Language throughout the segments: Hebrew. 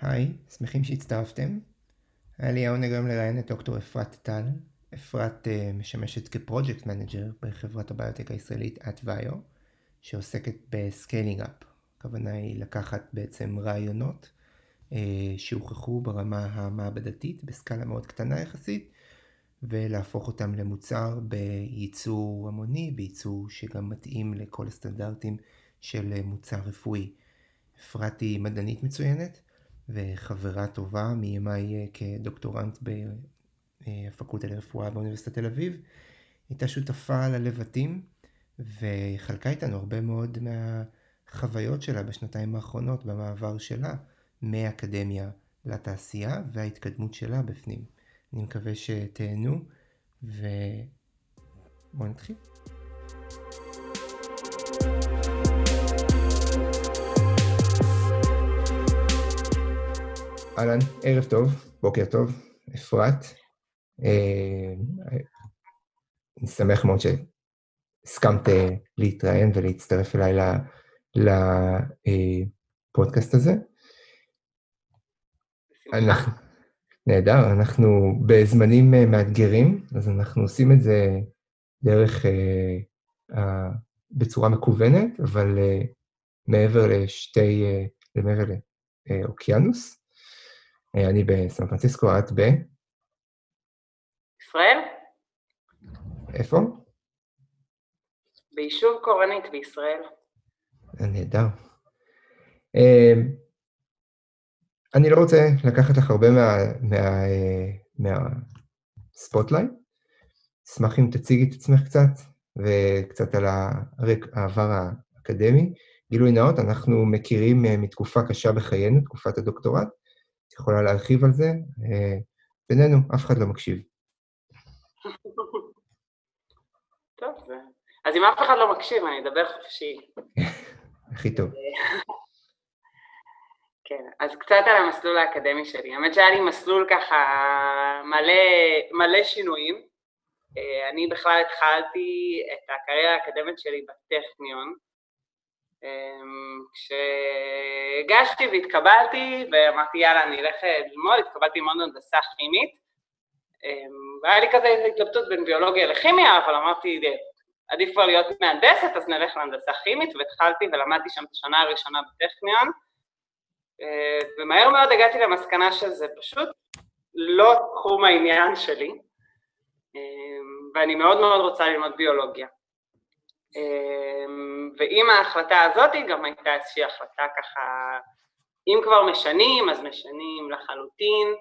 היי, שמחים שהצטרפתם. היה לי העונג היום לראיין את דוקטור אפרת טל. אפרת אה, משמשת כ project manager בחברת הביוטק הישראלית Atvio, שעוסקת ב scaling up. הכוונה היא לקחת בעצם רעיונות אה, שהוכחו ברמה המעבדתית בסקאלה מאוד קטנה יחסית, ולהפוך אותם למוצר בייצור המוני, בייצור שגם מתאים לכל הסטנדרטים של מוצר רפואי. אפרת היא מדענית מצוינת וחברה טובה מימיי כדוקטורנט בפקולטה לרפואה באוניברסיטת תל אביב. הייתה שותפה ללבטים וחלקה איתנו הרבה מאוד מהחוויות שלה בשנתיים האחרונות במעבר שלה מאקדמיה לתעשייה וההתקדמות שלה בפנים. אני מקווה שתהנו ובואו נתחיל. אהלן, ערב טוב, בוקר טוב, אפרת. אה, אני שמח מאוד שהסכמת אה, להתראיין ולהצטרף אליי לפודקאסט הזה. אנחנו, נהדר, אנחנו בזמנים אה, מאתגרים, אז אנחנו עושים את זה דרך, בצורה מקוונת, אבל מעבר לשתי, מעבר לאוקיינוס. אה, אני בסן פרנסיסקו, את ב? ישראל? איפה? ביישוב קורנית בישראל. אה, נהדר. אה, אני לא רוצה לקחת לך הרבה מה spotlight. מה, אשמח אם תציגי את עצמך קצת, וקצת על העבר האקדמי. גילוי נאות, אנחנו מכירים מתקופה קשה בחיינו, תקופת הדוקטורט. את יכולה להרחיב על זה? אה, בינינו, אף אחד לא מקשיב. טוב, אז אם אף אחד לא מקשיב, אני אדבר חופשי. הכי טוב. כן, אז קצת על המסלול האקדמי שלי. האמת שהיה לי מסלול ככה מלא, מלא שינויים. אה, אני בכלל התחלתי את הקריירה האקדמית שלי בטכניון, כשהגשתי והתקבלתי ואמרתי יאללה אני אלך אה, ללמוד, התקבלתי ללמוד הנדסה כימית. אמ, והיה לי כזה התלבטות בין ביולוגיה לכימיה, אבל אמרתי עדיף כבר להיות מהנדסת אז נלך להנדסה כימית והתחלתי ולמדתי שם את השנה הראשונה בטכניון. אה, ומהר מאוד הגעתי למסקנה שזה פשוט לא תחום העניין שלי. אמ, ואני מאוד מאוד רוצה ללמוד ביולוגיה. אמ, ועם ההחלטה הזאת גם הייתה איזושהי החלטה ככה, אם כבר משנים, אז משנים לחלוטין,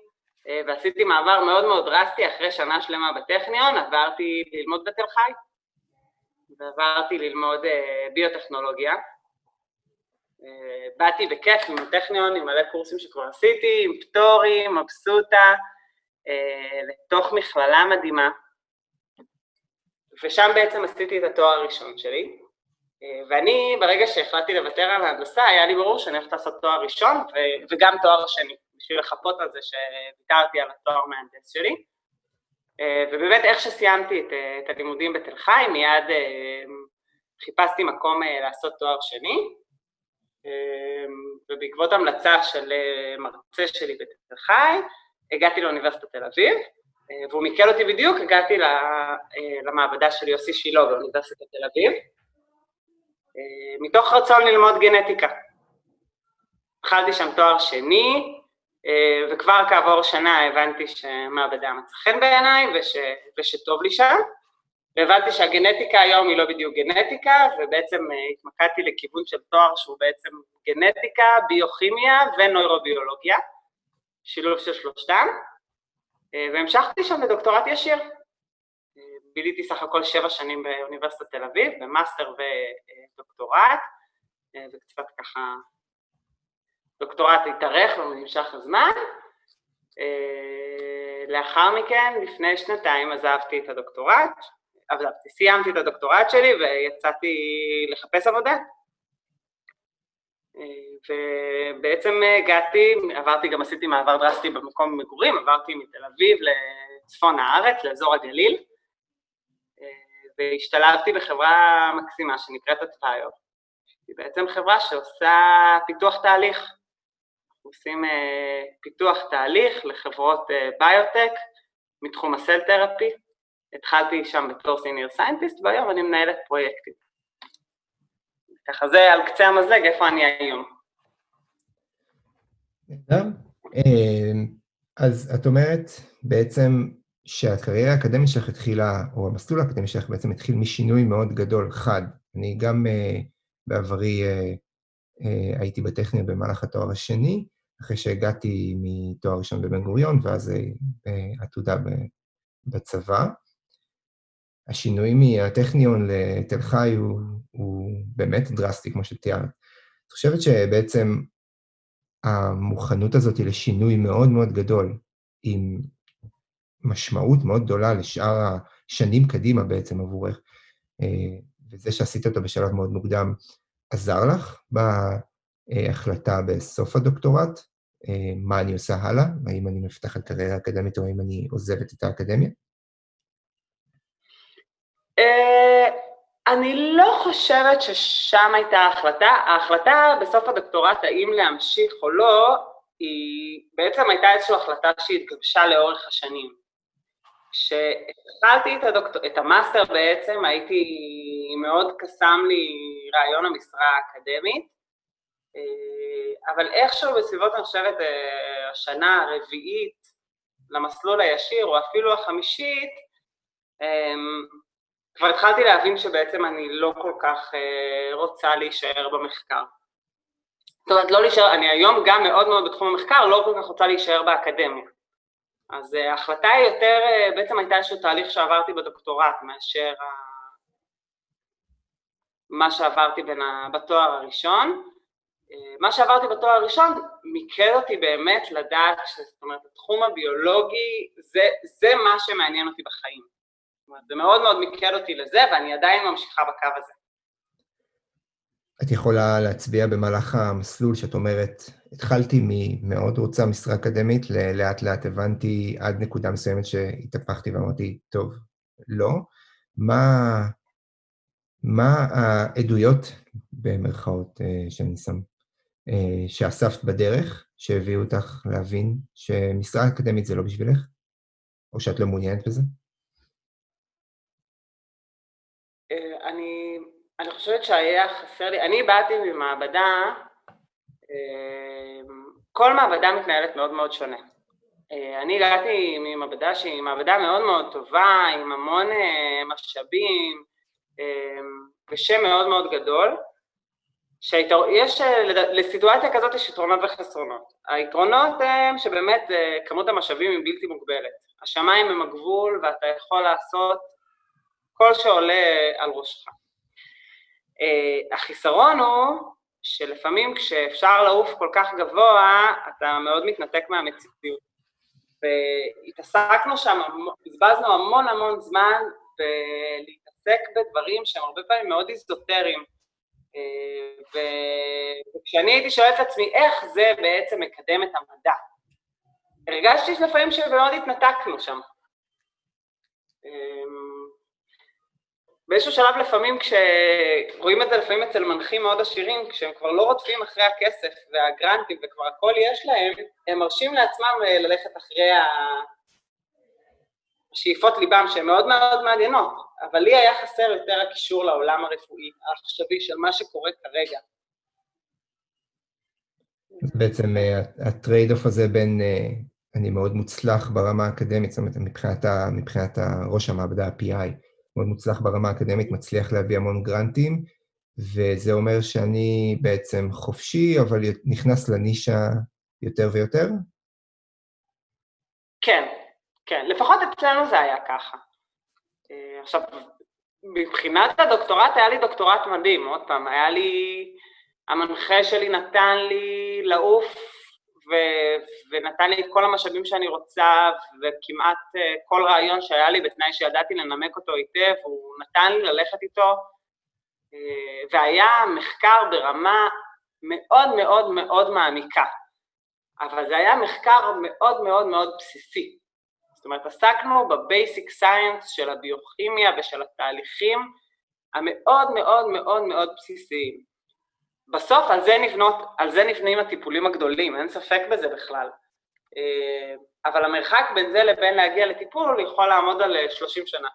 אה, ועשיתי מעבר מאוד מאוד דרסטי אחרי שנה שלמה בטכניון, עברתי ללמוד בתל חי, ועברתי ללמוד אה, ביוטכנולוגיה. אה, באתי בכיף עם הטכניון, עם מלא קורסים שכבר עשיתי, עם פטורים, מבסוטה, לתוך מכללה מדהימה, ושם בעצם עשיתי את התואר הראשון שלי, אה, ואני, ברגע שהחלטתי לוותר על ההנדסה, היה לי ברור שאני הולכת לעשות תואר ראשון וגם תואר שני, בשביל לחפות על זה שוויתרתי על התואר מהנדס שלי. אה, ובאמת, איך שסיימתי את, אה, את הלימודים בתל חי, מיד חיפשתי מקום לעשות תואר שני, ובעקבות המלצה של מרצה שלי בתל חי, הגעתי לאוניברסיטת תל אביב, והוא מיקל אותי בדיוק, הגעתי אה, למעבדה של יוסי שילה באוניברסיטת תל אביב, אה, מתוך רצון ללמוד גנטיקה. התחלתי שם תואר שני, וכבר כעבור שנה הבנתי שמעבדה מצא חן בעיניי וש, ושטוב לי שם, והבנתי שהגנטיקה היום היא לא בדיוק גנטיקה, ובעצם התמקדתי לכיוון של תואר שהוא בעצם גנטיקה, ביוכימיה ונוירוביולוגיה, שילוב של שלושתם. אה, והמשכתי שם לדוקטורט ישיר. אה, ביליתי סך הכל שבע שנים באוניברסיטת תל אביב, במאסטר ודוקטורט, אה, וקצת ככה דוקטורט התארך ונמשך הזמן. לאחר מכן, לפני שנתיים עזבתי את הדוקטורט, עזבתי, סיימתי את הדוקטורט שלי ויצאתי לחפש עבודה. ובעצם הגעתי, עברתי, גם עשיתי מעבר דרסטי במקום מגורים, עברתי מתל אביב לצפון הארץ, לאזור הגליל, והשתלבתי בחברה מקסימה שנקראת אטפיו. היא בעצם חברה שעושה פיתוח תהליך. עושים פיתוח תהליך לחברות ביוטק מתחום הסל תרפי. התחלתי שם בתור סיניור סיינטיסט, והיום אני מנהלת פרויקטים. ככה זה על קצה המזלג, איפה אני היום. אז את אומרת בעצם שהקריירה האקדמית שלך התחילה, או המסלול האקדמי שלך בעצם התחיל משינוי מאוד גדול, חד. אני גם uh, בעברי uh, uh, הייתי בטכניה במהלך התואר השני, אחרי שהגעתי מתואר ראשון בבן גוריון, ואז uh, עתודה בצבא. השינוי מהטכניון לתל חי הוא, הוא באמת דרסטי, כמו שתיארת. את חושבת שבעצם המוכנות הזאת לשינוי מאוד מאוד גדול, עם משמעות מאוד גדולה לשאר השנים קדימה בעצם עבורך, אה, וזה שעשית אותו בשלב מאוד מוקדם, עזר לך בהחלטה בסוף הדוקטורט? אה, מה אני עושה הלאה? האם אני מפתחת קריירה אקדמית או האם אני עוזבת את האקדמיה? אה, אני לא חושבת ששם הייתה ההחלטה. ההחלטה בסוף הדוקטורט, האם להמשיך או לא, היא בעצם הייתה איזושהי החלטה שהתגבשה לאורך השנים. כשהתחלתי את, הדוקטור... את המאסטר בעצם, הייתי, מאוד קסם לי רעיון המשרה האקדמית, אה, אבל איכשהו בסביבות, אני חושבת, אה, השנה הרביעית למסלול הישיר, או אפילו החמישית, כבר התחלתי להבין שבעצם אני לא כל כך אה, רוצה להישאר במחקר. זאת אומרת, לא להישאר, אני היום גם מאוד מאוד בתחום המחקר, לא כל כך רוצה להישאר באקדמיה. אז אה, ההחלטה היא יותר, אה, בעצם הייתה איזשהו תהליך שעברתי בדוקטורט מאשר ה... מה שעברתי בין ה... בתואר הראשון. מה שעברתי בתואר הראשון מיקד אותי באמת לדעת, זאת אומרת, התחום הביולוגי זה, זה מה שמעניין אותי בחיים. זה מאוד מאוד מיקד אותי לזה, ואני עדיין ממשיכה בקו הזה. את יכולה להצביע במהלך המסלול שאת אומרת, התחלתי ממאוד רוצה משרה אקדמית, לאט לאט הבנתי עד נקודה מסוימת שהתהפכתי ואמרתי, טוב, לא. מה, מה העדויות, במרכאות אה, שאני שם, אה, שאספת בדרך, שהביאו אותך להבין שמשרה אקדמית זה לא בשבילך? או שאת לא מעוניינת בזה? אני חושבת שהיה חסר לי, אני באתי ממעבדה, אמ, כל מעבדה מתנהלת מאוד מאוד שונה. אה, אני הגעתי ממעבדה שהיא מעבדה מאוד מאוד טובה, עם המון אה, משאבים אמ, ושם מאוד מאוד גדול, שיש, אה, לסיטואציה כזאת יש יתרונות וחסרונות. היתרונות הם שבאמת כמות המשאבים היא בלתי מוגבלת. השמיים הם הגבול ואתה יכול לעשות כל שעולה על ראשך. Uh, החיסרון הוא שלפעמים כשאפשר לעוף כל כך גבוה, אתה מאוד מתנתק מהמציאות. והתעסקנו שם, בזבזנו המון המון זמן בלהתעסק בדברים שהם הרבה פעמים מאוד איזוטריים. Uh, וכשאני הייתי שואלת את עצמי איך זה בעצם מקדם את המדע, הרגשתי לפעמים שמאוד התנתקנו שם. באיזשהו שלב לפעמים, כשרואים את זה לפעמים אצל מנחים מאוד עשירים, כשהם כבר לא רודפים אחרי הכסף והגרנטים וכבר הכל יש להם, הם מרשים לעצמם אה, ללכת אחרי השאיפות ליבם, שהן מאוד מאוד מעניינות, אבל לי היה חסר יותר הקישור לעולם הרפואי, העכשווי של מה שקורה כרגע. בעצם אה, ה trade off הזה בין אה, אני מאוד מוצלח ברמה האקדמית, זאת אומרת, מבחינת, מבחינת ראש המעבדה, ה-PI, מאוד מוצלח ברמה האקדמית, מצליח להביא המון גרנטים, וזה אומר שאני בעצם חופשי, אבל נכנס לנישה יותר ויותר? כן, כן, לפחות אצלנו זה היה ככה. אה, עכשיו, מבחינת הדוקטורט, היה לי דוקטורט מדהים, עוד פעם, היה לי, המנחה שלי נתן לי לעוף ו- ונתן לי את כל המשאבים שאני רוצה, וכמעט uh, כל רעיון שהיה לי בתנאי שידעתי לנמק אותו היטב, הוא נתן לי ללכת איתו, uh, והיה מחקר ברמה מאוד מאוד מאוד מעמיקה, אבל זה היה מחקר מאוד מאוד מאוד בסיסי. זאת אומרת, עסקנו בבייסיק סיינס של הביוכימיה ושל התהליכים המאוד מאוד מאוד מאוד בסיסיים. בסוף על זה, נבנות, על זה נבנים הטיפולים הגדולים, אין ספק בזה בכלל. אה, אבל המרחק בין זה לבין להגיע לטיפול יכול לעמוד על 30 אה, שנה.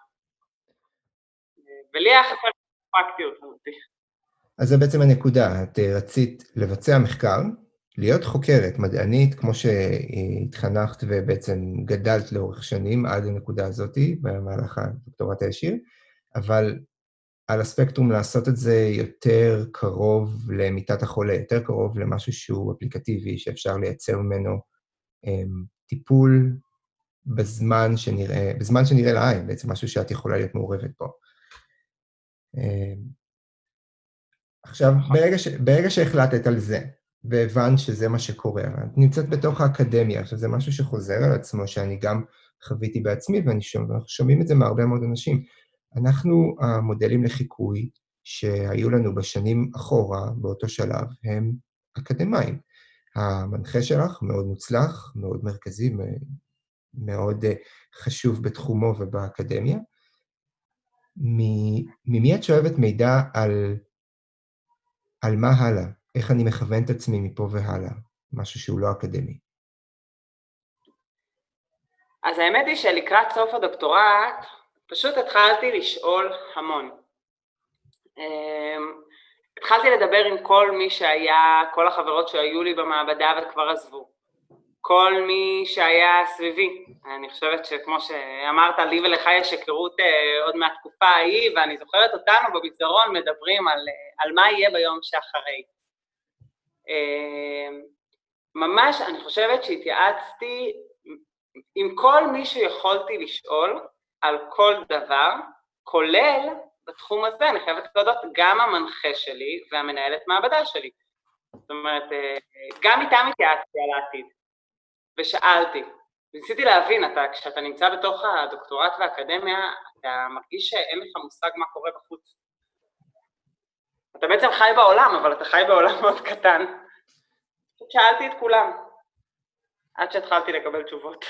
ולי היה חסר פרקטיות אותי. אז זה בעצם הנקודה, את אה, רצית לבצע מחקר, להיות חוקרת, מדענית, כמו שהתחנכת ובעצם גדלת לאורך שנים עד הנקודה הזאת, במהלך הדוקטורט הישיר, אבל על הספקטרום לעשות את זה יותר קרוב למיטת החולה, יותר קרוב למשהו שהוא אפליקטיבי, שאפשר לייצר ממנו um, טיפול בזמן שנראה, בזמן שנראה לעין, בעצם משהו שאת יכולה להיות מעורבת בו. Um, עכשיו, נכון. ברגע, ש, ברגע שהחלטת על זה, והבנת שזה מה שקורה, את נמצאת בתוך האקדמיה, עכשיו זה משהו שחוזר על עצמו, שאני גם חוויתי בעצמי, ואנחנו שומע, שומעים את זה מהרבה מאוד אנשים. אנחנו, המודלים לחיקוי שהיו לנו בשנים אחורה, באותו שלב, הם אקדמאים. המנחה שלך מאוד מוצלח, מאוד מרכזי, מאוד אה, חשוב בתחומו ובאקדמיה. ממי את שואבת מידע על, על מה הלאה? איך אני מכוון את עצמי מפה והלאה? משהו שהוא לא אקדמי. אז האמת היא שלקראת סוף הדוקטורט, פשוט התחלתי לשאול המון. אמ, התחלתי לדבר עם כל מי שהיה, כל החברות שהיו לי במעבדה וכבר עזבו. כל מי שהיה סביבי. אני חושבת שכמו שאמרת, לי ולך יש היכרות אה, עוד מהתקופה ההיא, ואני זוכרת אותנו במסדרון מדברים על, אה, על מה יהיה ביום שאחרי. אמ, ממש, אני חושבת שהתייעצתי עם כל מי שיכולתי לשאול, על כל דבר, כולל בתחום הזה, אני חייבת להודות, גם המנחה שלי והמנהלת מעבדה שלי. זאת אומרת, אה, גם איתם התייעצתי על העתיד, ושאלתי. ניסיתי להבין, אתה, כשאתה נמצא בתוך הדוקטורט והאקדמיה, אתה מרגיש שאין לך מושג מה קורה בחוץ. אתה בעצם חי בעולם, אבל אתה חי בעולם מאוד קטן. שאלתי את כולם, עד שהתחלתי לקבל תשובות.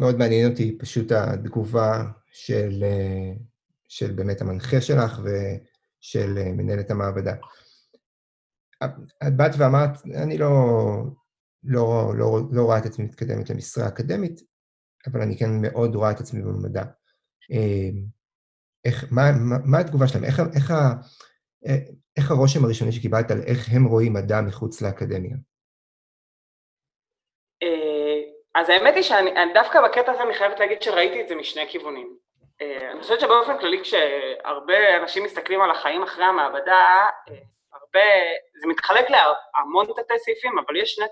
מאוד מעניין אותי פשוט התגובה של, אה, של באמת המנחה שלך ושל אה, מנהלת המעבדה. את באת ואמרת, אני לא, לא, לא, לא רואה את עצמי מתקדמת למשרה אקדמית, אבל אני כן מאוד רואה את עצמי במדע. אה, איך, מה, מה, מה התגובה שלהם? איך, איך, איך הרושם הראשוני שקיבלת על איך הם רואים מדע מחוץ לאקדמיה? אז האמת היא שאני דווקא בקטע הזה אני חייבת להגיד שראיתי את זה משני כיוונים. אה, אני חושבת שבאופן כללי כשהרבה אנשים מסתכלים על החיים אחרי המעבדה, אה, הרבה, זה מתחלק להמון תתי סעיפים, אבל יש שני,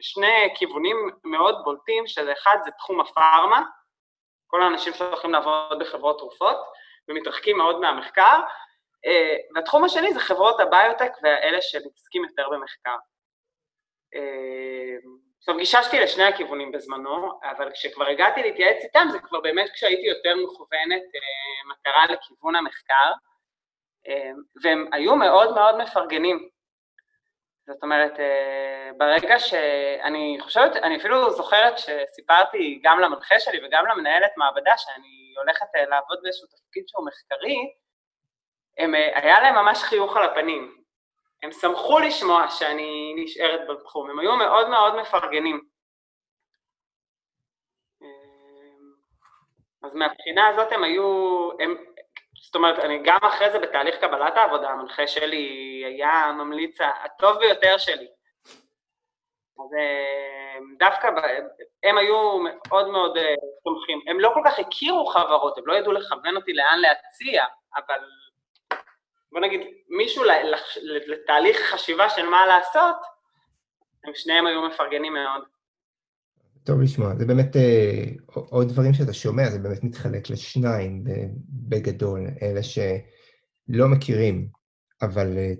שני כיוונים מאוד בולטים, שזה אחד זה תחום הפארמה, כל האנשים שהולכים לעבוד בחברות תרופות, ומתרחקים מאוד מהמחקר, אה, והתחום השני זה חברות הביוטק ואלה שמתעסקים יותר במחקר. עכשיו גיששתי לשני הכיוונים בזמנו, אבל כשכבר הגעתי להתייעץ איתם זה כבר באמת כשהייתי יותר מכוונת אה, מטרה לכיוון המחקר, אה, והם היו מאוד מאוד מפרגנים. זאת אומרת, אה, ברגע שאני חושבת, אני אפילו זוכרת שסיפרתי גם למנחה שלי וגם למנהלת מעבדה שאני הולכת אה, לעבוד באיזשהו תפקיד שהוא מחקרי, הם, אה, היה להם ממש חיוך על הפנים. הם שמחו לשמוע שאני נשארת בתחום, הם היו מאוד מאוד מפרגנים. אמ, אז מהבחינה הזאת הם היו, הם, זאת אומרת, אני גם אחרי זה בתהליך קבלת העבודה, המנחה שלי היה הממליץ הטוב ביותר שלי. אז אמ, דווקא הם היו מאוד מאוד אה, תומכים. הם לא כל כך הכירו חברות, הם לא ידעו לכוון אותי לאן להציע, אבל בוא נגיד, מישהו לתהליך חשיבה של מה לעשות, הם שניהם היו מפרגנים מאוד. טוב לשמוע, זה באמת אה, עוד דברים שאתה שומע, זה באמת מתחלק לשניים בגדול, אלה שלא מכירים, אבל אה,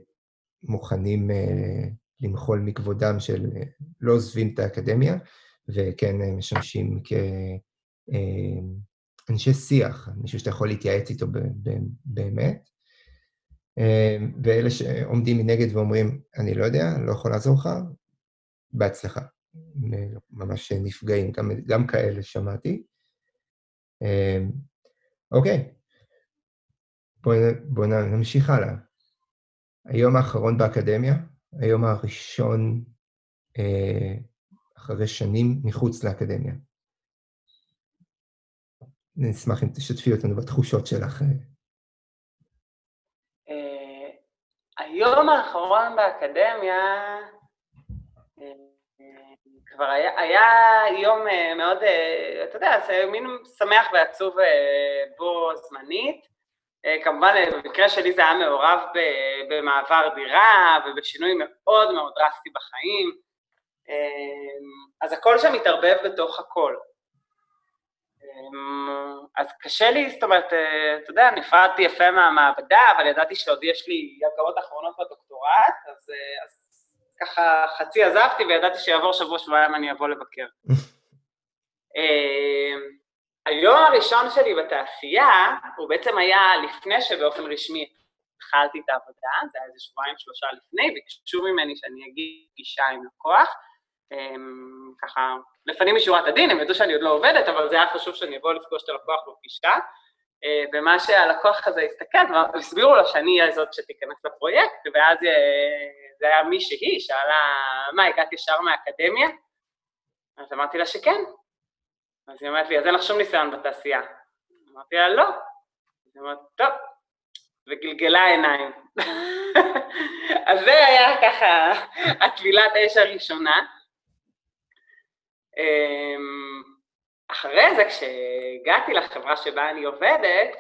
מוכנים אה, למחול מכבודם של לא עוזבים את האקדמיה, וכן משמשים כאנשי שיח, מישהו שאתה יכול להתייעץ איתו באמת. אמ, ואלה שעומדים מנגד ואומרים, אני לא יודע, לא יכול לעזור לך, בהצלחה. ממש נפגעים, גם, גם כאלה שמעתי. אמ, אוקיי. בואו בוא נמשיך הלאה. היום האחרון באקדמיה, היום הראשון אה, אחרי שנים מחוץ לאקדמיה. נשמח אם תשתפי אותנו בתחושות שלך. אה, היום האחרון באקדמיה, אה, כבר היה, היה יום אה, מאוד, אתה יודע, זה מין שמח ועצוב בו זמנית. כמובן, במקרה שלי זה היה מעורב במעבר דירה ובשינוי מאוד מאוד דרסטי בחיים, אז הכל שם מתערבב בתוך הכל. אמ, אז קשה לי, זאת אומרת, אה, אתה יודע, נפרדתי יפה מהמעבדה, אבל ידעתי שעוד יש לי הגרות אחרונות בדוקטורט, אז, אה, אז ככה חצי עזבתי וידעתי שיעבור שבוע-שבועיים אני אבוא לבקר. אמ, היום הראשון שלי בתעשייה, הוא בעצם היה לפני שבאופן רשמי התחלתי את העבודה, זה היה איזה שבועיים שלושה לפני, ביקשו ממני שאני אגיד פגישה עם לקוח, אמ, ככה, לפנים משורת הדין, הם ידעו שאני עוד לא עובדת, אבל זה היה חשוב שאני אבוא לפגוש את הלקוח בפגישה, אה, ומה שהלקוח הזה הסתכל, הסבירו לו שאני אהיה זאת שתיכנס לפרויקט, ואז אה, זה היה מישהי, שאלה, מה, הגעת ישר מהאקדמיה? אז אמרתי לה שכן. אז היא אומרת לי, אז אין לך שום ניסיון בתעשייה. אמרתי לה, לא. אז היא אומרת, טוב, וגלגלה עיניים. אז זה היה ככה הטבילת אש הראשונה. אמ, אחרי זה, כשהגעתי לחברה שבה אני עובדת,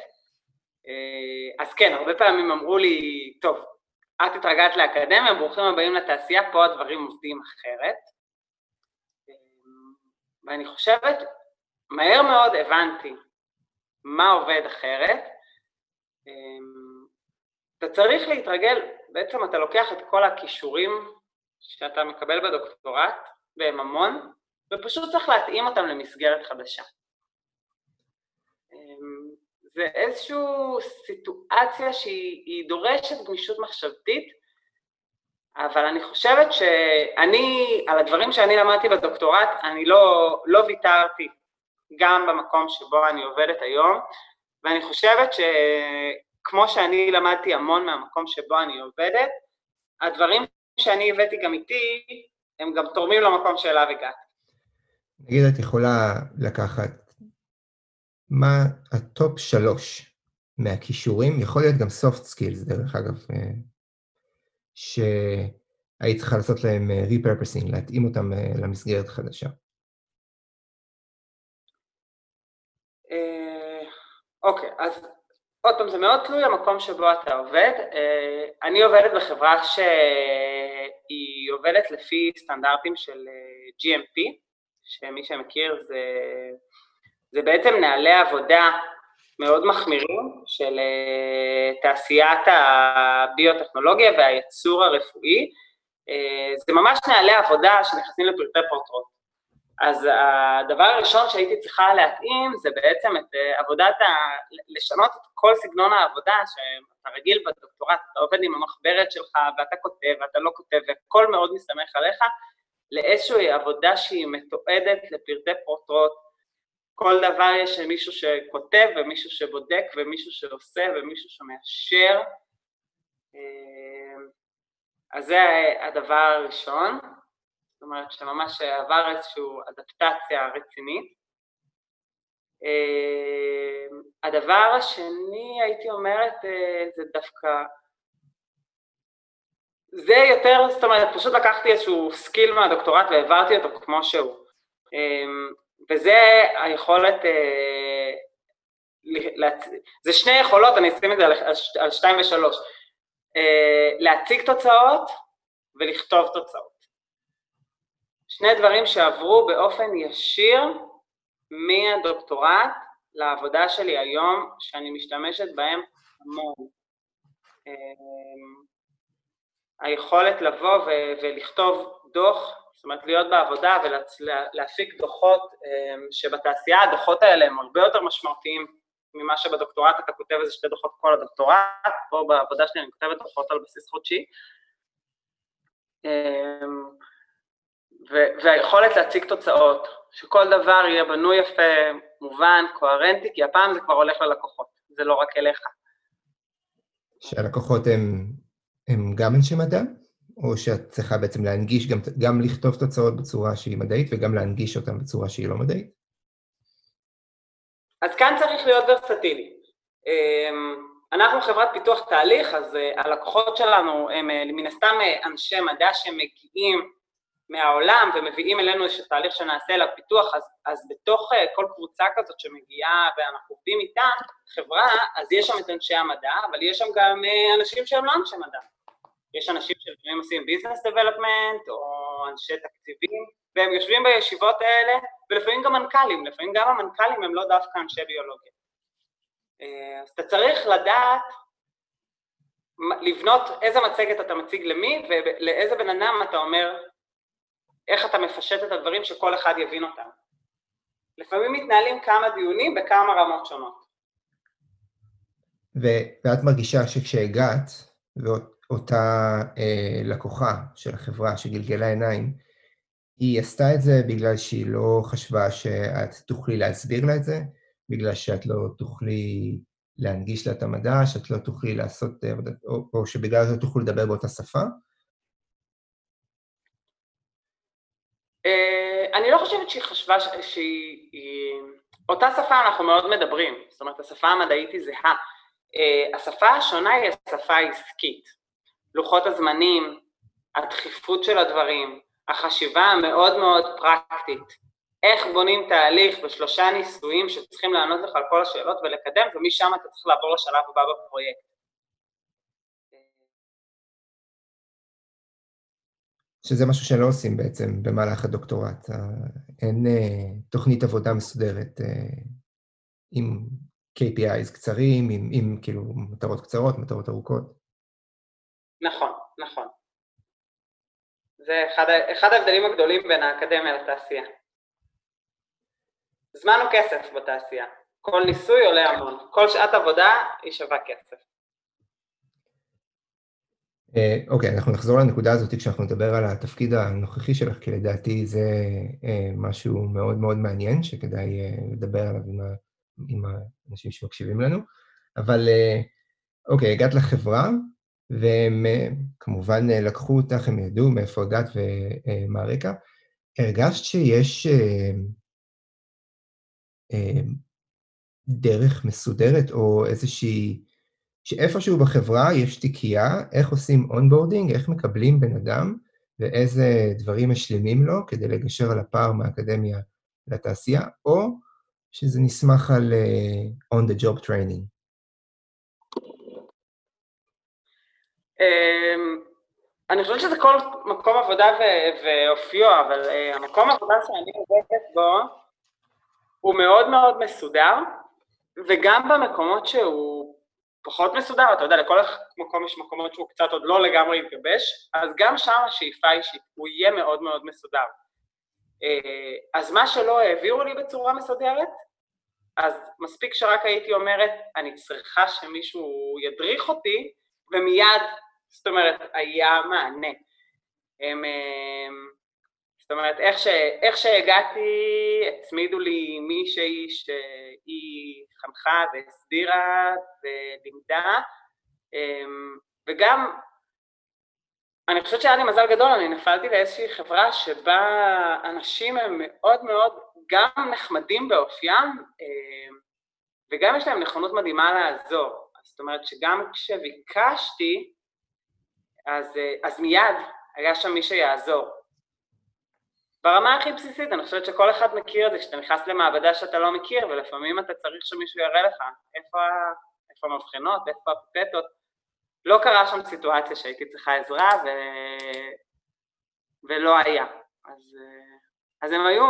אה, אז כן, הרבה פעמים אמרו לי, טוב, את התרגלת לאקדמיה, ברוכים הבאים לתעשייה, פה הדברים עובדים אחרת. אמ, ואני חושבת, מהר מאוד הבנתי מה עובד אחרת. אמ, אתה צריך להתרגל, בעצם אתה לוקח את כל הכישורים שאתה מקבל בדוקטורט, והם המון, ופשוט צריך להתאים אותם למסגרת חדשה. אמ, זה איזושהי סיטואציה שהיא דורשת גמישות מחשבתית, אבל אני חושבת שאני, על הדברים שאני למדתי בדוקטורט, אני לא, לא ויתרתי גם במקום שבו אני עובדת היום, ואני חושבת שכמו שאני למדתי המון מהמקום שבו אני עובדת, הדברים שאני הבאתי גם איתי, הם גם תורמים למקום שאליו הגעתי. נגיד את יכולה לקחת מה הטופ שלוש מהכישורים, יכול להיות גם soft skills דרך אגב, אה, שהיית צריכה לעשות להם אה, repurposing, להתאים אותם אה, למסגרת חדשה. אוקיי, אז עוד פעם, זה מאוד תלוי המקום שבו אתה עובד. אני עובדת בחברה שהיא עובדת לפי סטנדרטים של GMP, שמי שמכיר זה, זה בעצם נהלי עבודה מאוד מחמירים של אה, תעשיית הביוטכנולוגיה והייצור הרפואי. אה, זה ממש נהלי עבודה שנכנסים לפרטי פורטרוט. אז הדבר הראשון שהייתי צריכה להתאים זה בעצם את אה, עבודת ה... לשנות את כל סגנון העבודה שאתה רגיל בדוקטורט, אתה עובד עם המחברת שלך ואתה כותב ואתה לא כותב והכל מאוד מסתמך עליך, לאיזושהי עבודה שהיא מתועדת לפרטי פרוטרוט. כל דבר יש מישהו שכותב ומישהו שבודק ומישהו שעושה ומישהו שמאשר. אה, אז זה הדבר הראשון, זאת אומרת שממש עבר איזושהי אדפטציה רצינית. אה, הדבר השני, הייתי אומרת, אה, זה דווקא זה יותר, זאת אומרת, פשוט לקחתי איזשהו skill מהדוקטורט והעברתי אותו כמו שהוא. אמ, וזה היכולת, אה, זה שני יכולות, אני אשים את זה על שתיים ושלוש. אה, להציג תוצאות ולכתוב תוצאות. שני דברים שעברו באופן ישיר מהדוקטורט לעבודה שלי היום, שאני משתמשת בהם המון. היכולת לבוא ו- ולכתוב דוח, זאת אומרת להיות בעבודה ולהפיק דוחות אמ, שבתעשייה הדוחות האלה הם הרבה יותר משמעותיים ממה שבדוקטורט אתה כותב איזה שתי דוחות כל הדוקטורט, פה בעבודה שלי אני כותבת דוחות על בסיס חודשי. אמ, והיכולת להציג תוצאות, שכל דבר יהיה בנוי יפה, מובן, קוהרנטי, כי הפעם זה כבר הולך ללקוחות, זה לא רק אליך. שהלקוחות הם, הם גם אנשי מדע, או שאת צריכה בעצם להנגיש, גם, גם לכתוב תוצאות בצורה שהיא מדעית וגם להנגיש אותן בצורה שהיא לא מדעית? אז כאן צריך להיות ורסטילי. אמ, אנחנו חברת פיתוח תהליך, אז uh, הלקוחות שלנו הם uh, מן הסתם uh, אנשי מדע שמגיעים מהעולם ומביאים אלינו איזשהו תהליך שנעשה אליו פיתוח, אז, אז בתוך כל קבוצה כזאת שמגיעה ואנחנו עובדים איתה, חברה, אז יש שם את אנשי המדע, אבל יש שם גם אנשים שהם לא אנשי מדע. יש אנשים שלפעמים עושים ביזנס דבלופמנט או אנשי תקציבים, והם יושבים בישיבות האלה, ולפעמים גם מנכ"לים, לפעמים גם המנכ"לים הם לא דווקא אנשי ביולוגיה. אה, אז אתה צריך לדעת לבנות איזה מצגת אתה מציג למי ולאיזה בן אדם אתה אומר איך אתה מפשט את הדברים שכל אחד יבין אותם. לפעמים מתנהלים כמה דיונים בכמה רמות שונות. ואת מרגישה שכשהגעת, ואותה אה, לקוחה של החברה שגלגלה עיניים, היא עשתה את זה בגלל שהיא לא חשבה שאת תוכלי להסביר לה את זה? בגלל שאת לא תוכלי להנגיש לה את המדע, שאת לא תוכלי לעשות, או, או שבגלל זה תוכלו לדבר באותה שפה? אה, אני לא חושבת שהיא חשבה שהיא... אותה שפה אנחנו מאוד מדברים, זאת אומרת, השפה המדעית היא זהה. אה, השפה השונה היא השפה העסקית. לוחות הזמנים, הדחיפות של הדברים, החשיבה המאוד מאוד פרקטית. איך בונים תהליך בשלושה ניסויים שצריכים לענות לך על כל השאלות ולקדם, ומשם אתה צריך לעבור לשלב הבא בפרויקט. שזה משהו שלא עושים בעצם במהלך הדוקטורט. אין אה, תוכנית עבודה מסודרת אה, עם KPIs קצרים, עם, עם כאילו מטרות קצרות, מטרות ארוכות. נכון, נכון. זה אחד, אחד ההבדלים הגדולים בין האקדמיה לתעשייה. זמן הוא כסף בתעשייה. כל ניסוי עולה המון. כל שעת עבודה היא שווה כסף. אה, אוקיי, אנחנו נחזור לנקודה הזאת כשאנחנו נדבר על התפקיד הנוכחי שלך, כי לדעתי זה אה, משהו מאוד מאוד מעניין, שכדאי אה, לדבר עליו עם, האנשים שמקשיבים לנו. אבל אוקיי, הגעת לחברה, והם כמובן לקחו אותך, הם ידעו מאיפה הגעת ומה הרקע. הרגשת שיש אה, דרך מסודרת או איזושהי, שאיפשהו בחברה יש תיקייה, איך עושים onboarding, איך מקבלים בן אדם ואיזה דברים משלימים לו כדי לגשר על הפער מהאקדמיה לתעשייה, או שזה נסמך על uh, on the job training. אני חושבת שזה כל מקום עבודה ואופיו, אבל uh, המקום עבודה שאני עובדת בו, הוא מאוד מאוד מסודר, וגם במקומות שהוא פחות מסודר, אתה יודע, לכל מקום יש מקומות שהוא קצת עוד לא לגמרי התגבש, אז גם שם השאיפה היא שהוא יהיה מאוד מאוד מסודר. אה, אז מה שלא העבירו לי בצורה מסודרת, אז מספיק שרק הייתי אומרת, אני צריכה שמישהו ידריך אותי, ומיד, זאת אומרת, היה מענה. הם, הם זאת אומרת, איך, ש, איך שהגעתי, הצמידו לי מישהי שהיא חנכה והסבירה ולימדה, אמ, וגם, אני חושבת שהיה לי מזל גדול, אני נפלתי לאיזושהי חברה שבה אנשים הם מאוד מאוד גם נחמדים באופיים, אמ, וגם יש להם נכונות מדהימה לעזור. זאת אומרת שגם כשביקשתי, אז, אז מיד היה שם מי שיעזור. ברמה הכי בסיסית, אני חושבת שכל אחד מכיר את זה, כשאתה נכנס למעבדה שאתה לא מכיר, ולפעמים אתה צריך שמישהו יראה לך איפה, איפה המבחנות, איפה הפיפטות. לא קרה שם סיטואציה שהייתי צריכה עזרה ו... ולא היה. אז, אז הם היו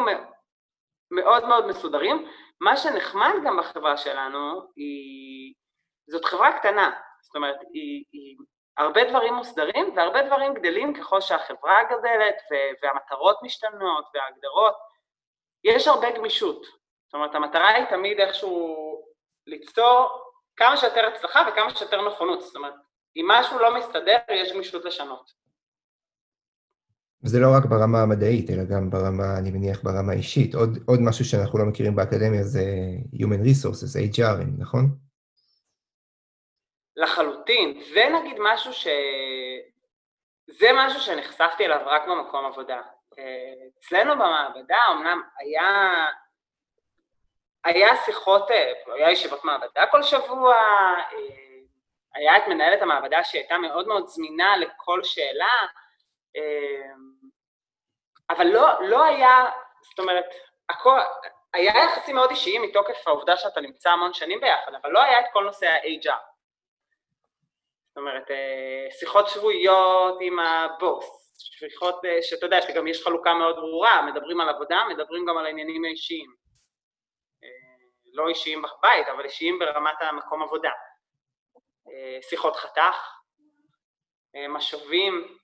מאוד מאוד מסודרים. מה שנחמד גם בחברה שלנו, היא... זאת חברה קטנה, זאת אומרת, היא, היא הרבה דברים מוסדרים והרבה דברים גדלים ככל שהחברה גדלת והמטרות משתנות וההגדרות. יש הרבה גמישות. זאת אומרת, המטרה היא תמיד איכשהו ליצור כמה שיותר הצלחה וכמה שיותר נכונות. זאת אומרת, אם משהו לא מסתדר, יש גמישות לשנות. וזה לא רק ברמה המדעית, אלא גם ברמה, אני מניח, ברמה האישית. עוד, עוד משהו שאנחנו לא מכירים באקדמיה זה Human Resources, HR, נכון? לחלוטין. זה נגיד משהו ש... זה משהו שנחשפתי אליו רק במקום עבודה. אצלנו במעבדה אמנם היה, היה שיחות, היה ישיבות מעבדה כל שבוע, היה את מנהלת המעבדה שהייתה מאוד מאוד זמינה לכל שאלה, אבל לא, לא היה, זאת אומרת, הכל, היה יחסים מאוד אישיים מתוקף העובדה שאתה נמצא המון שנים ביחד, אבל לא היה את כל נושא ה-HR. אומרת, אה, שיחות שבועיות עם הבוס, שיחות אה, שאתה יודע שגם יש חלוקה מאוד ברורה, מדברים על עבודה, מדברים גם על העניינים האישיים. אה, לא אישיים בבית, אבל אישיים ברמת המקום עבודה. שיחות חתך, משובים,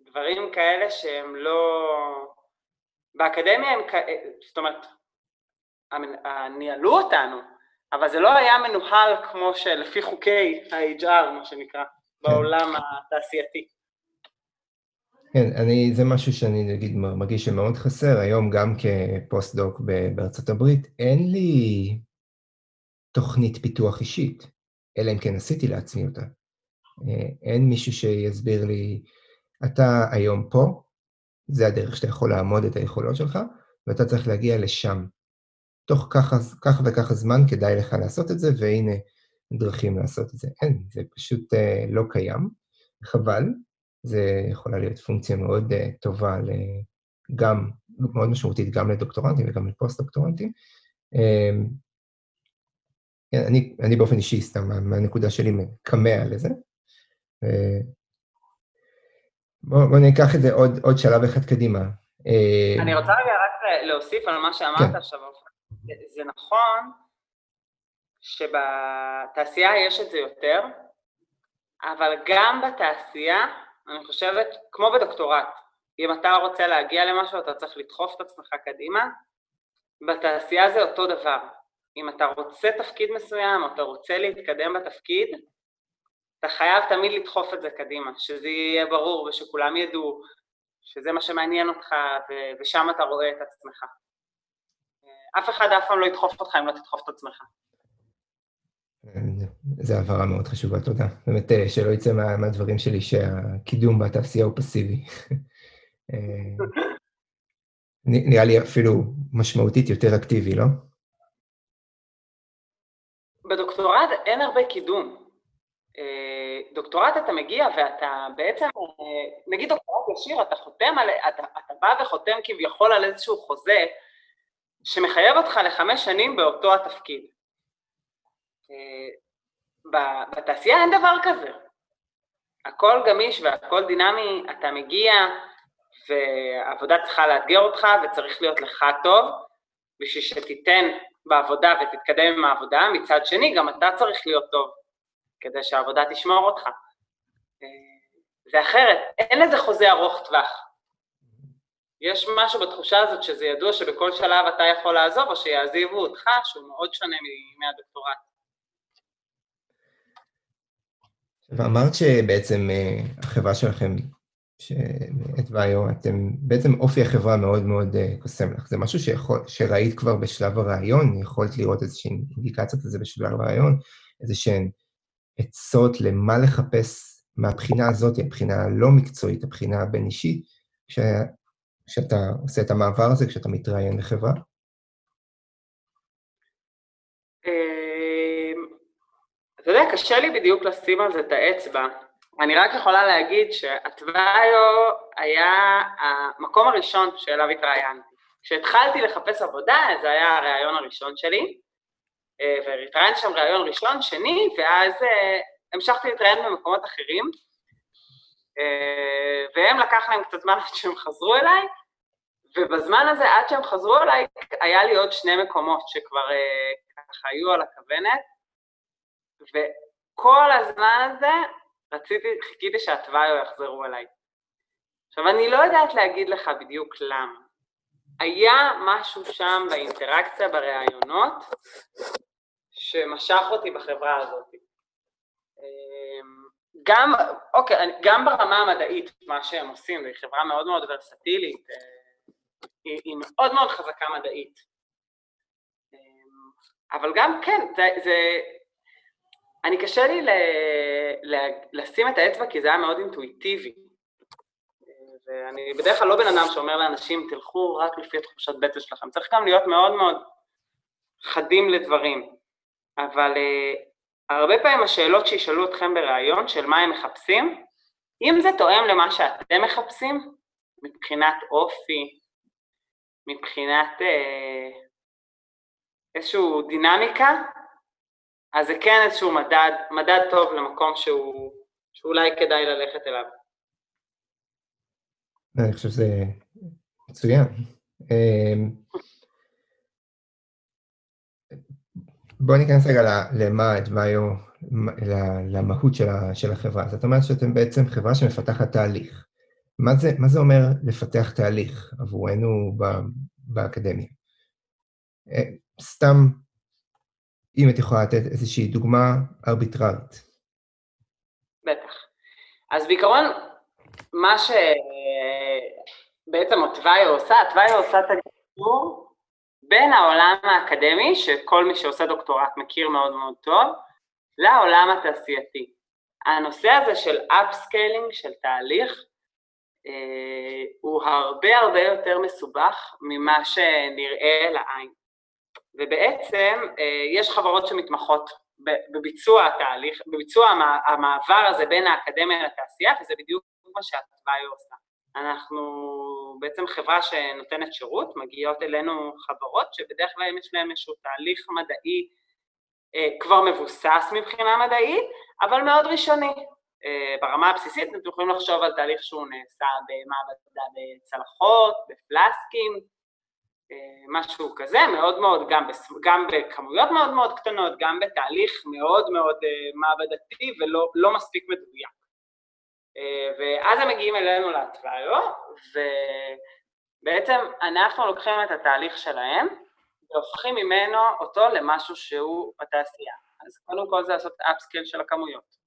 דברים כאלה שהם לא... באקדמיה הם, זאת אומרת, ניהלו אותנו, אבל זה לא היה מנוהל כמו שלפי חוקי ה-HR, מה שנקרא, בעולם התעשייתי. כן, אני, זה משהו שאני נגיד מרגיש שמאוד חסר, היום גם כפוסט-דוק בארצות הברית, אין לי תוכנית פיתוח אישית, אלא אם כן עשיתי לעצמי אותה. אה, אין מישהו שיסביר לי, אתה היום פה, זה הדרך שאתה יכול לעמוד את היכולות שלך, ואתה צריך להגיע לשם. תוך ככה, ככה וככה זמן כדאי לך לעשות את זה, והנה דרכים לעשות את זה. אין, זה פשוט uh, לא קיים, חבל. זה יכולה להיות פונקציה מאוד uh, טובה, גם, מאוד משמעותית גם לדוקטורנטים וגם לפוסט-דוקטורנטים. Uh, אני, אני באופן אישי, סתם, מהנקודה שלי, מקמע לזה. Uh, בואו בוא ניקח את זה עוד, עוד שלב אחד קדימה. אני רוצה רגע רק להוסיף על מה שאמרת כן. עכשיו, זה נכון שבתעשייה יש את זה יותר, אבל גם בתעשייה, אני חושבת, כמו בדוקטורט, אם אתה רוצה להגיע למשהו אתה צריך לדחוף את עצמך קדימה, בתעשייה זה אותו דבר. אם אתה רוצה תפקיד מסוים או אתה רוצה להתקדם בתפקיד, אתה חייב תמיד לדחוף את זה קדימה, שזה יהיה ברור ושכולם ידעו שזה מה שמעניין אותך ושם אתה רואה את עצמך. אף אחד אף פעם לא ידחוף אותך אם לא תדחוף את עצמך. זו הבהרה מאוד חשובה, תודה. באמת אה, שלא יצא מה, מהדברים שלי שהקידום בתעשייה הוא פסיבי. אה, נראה לי אפילו משמעותית יותר אקטיבי, לא? בדוקטורט אין הרבה קידום. אה, דוקטורט אתה מגיע ואתה בעצם, נגיד דוקטורט ישיר, אתה חותם על, אתה, אתה בא וחותם כביכול על איזשהו חוזה שמחייב אותך לחמש שנים באותו התפקיד. אה, בתעשייה אין דבר כזה. הכל גמיש והכל דינמי, אתה מגיע והעבודה צריכה לאתגר אותך וצריך להיות לך טוב בשביל שתיתן בעבודה ותתקדם עם העבודה, מצד שני גם אתה צריך להיות טוב כדי שהעבודה תשמור אותך. אה, זה אחרת, אין לזה חוזה ארוך טווח. יש משהו בתחושה הזאת שזה ידוע שבכל שלב אתה יכול לעזוב או שיעזיבו אותך, שהוא מאוד שונה מהדוקטורט. ואמרת שבעצם אה, החברה שלכם, את ויו, אתם, בעצם אופי החברה מאוד מאוד אה, קוסם לך. זה משהו שיכול, שראית כבר בשלב הרעיון, יכולת לראות איזושהי אינדיקציות לזה בשלב הרעיון, איזשהן עצות למה לחפש מהבחינה הזאת, הבחינה הלא מקצועית, הבחינה הבין-אישית, כשאתה עושה את המעבר הזה, כשאתה מתראיין לחברה? אמ, אתה יודע, קשה לי בדיוק לשים על זה את האצבע. אני רק יכולה להגיד שהתוויו היה המקום הראשון שאליו התראיינתי. כשהתחלתי לחפש עבודה, זה היה הראיון הראשון שלי, אה, והתראיינתי שם ראיון ראשון, שני, ואז אה, המשכתי להתראיין במקומות אחרים, והם לקח להם קצת זמן עד שהם חזרו אליי, ובזמן הזה, עד שהם חזרו אליי, היה לי עוד שני מקומות שכבר אה, ככה היו על הכוונת, וכל הזמן הזה רציתי, חיכיתי שהתוויו יחזרו אליי. עכשיו, אני לא יודעת להגיד לך בדיוק למה. היה משהו שם באינטראקציה, בראיונות, שמשך אותי בחברה הזאת. גם, אוקיי, גם ברמה המדעית, מה שהם עושים, זו חברה מאוד מאוד ורסטילית, אה, היא, היא מאוד מאוד חזקה מדעית. אמ, אבל גם כן, זה, זה, אני קשה לי ל... ל... לשים את האצבע כי זה היה מאוד אינטואיטיבי. ואני בדרך כלל לא בן אדם שאומר לאנשים, תלכו רק לפי התחושת בטן שלכם. צריך גם להיות מאוד מאוד חדים לדברים. אבל הרבה פעמים השאלות שישאלו אתכם בריאיון, של מה הם מחפשים, אם זה תואם למה שאתם מחפשים, מבחינת אופי, מבחינת uh, איזושהי דינמיקה, אז זה כן איזשהו מדד, מדד טוב למקום שהוא, שאולי כדאי ללכת אליו. אני חושב שזה מצוין. בואו ניכנס רגע למה הדביו, למהות של החברה. זאת אומרת שאתם בעצם חברה שמפתחת תהליך. מה זה, מה זה אומר לפתח תהליך עבורנו באקדמיה? אה, סתם, אם את יכולה לתת איזושהי דוגמה ארביטרלית. בטח. אז בעיקרון, מה שבעצם Atvio עושה, Atvio עושה את החיבור בין העולם האקדמי, שכל מי שעושה דוקטורט מכיר מאוד מאוד טוב, לעולם התעשייתי. הנושא הזה של upscaling, של תהליך, אה, הוא הרבה הרבה יותר מסובך ממה שנראה לעין. ובעצם אה, יש חברות שמתמחות בביצוע התהליך, בביצוע המעבר הזה בין האקדמיה לתעשייה, וזה בדיוק מה שהתוואי עושה. אנחנו בעצם חברה שנותנת שירות, מגיעות אלינו חברות שבדרך כלל יש להן איזשהו תהליך מדעי אה, כבר מבוסס מבחינה מדעית, אבל מאוד ראשוני. אה, ברמה הבסיסית אתם יכולים לחשוב על תהליך שהוא נעשה במעבדה בצלחות, בפלסקים, אה, משהו כזה, מאוד מאוד, גם, בס... גם בכמויות מאוד מאוד קטנות, גם בתהליך מאוד מאוד מעבדתי ולא לא מספיק מדויק. ואז הם מגיעים אלינו להתוויו, ובעצם אנחנו לוקחים את התהליך שלהם והופכים ממנו אותו למשהו שהוא בתעשייה. אז קודם כל זה לעשות אפסקייל של הכמויות.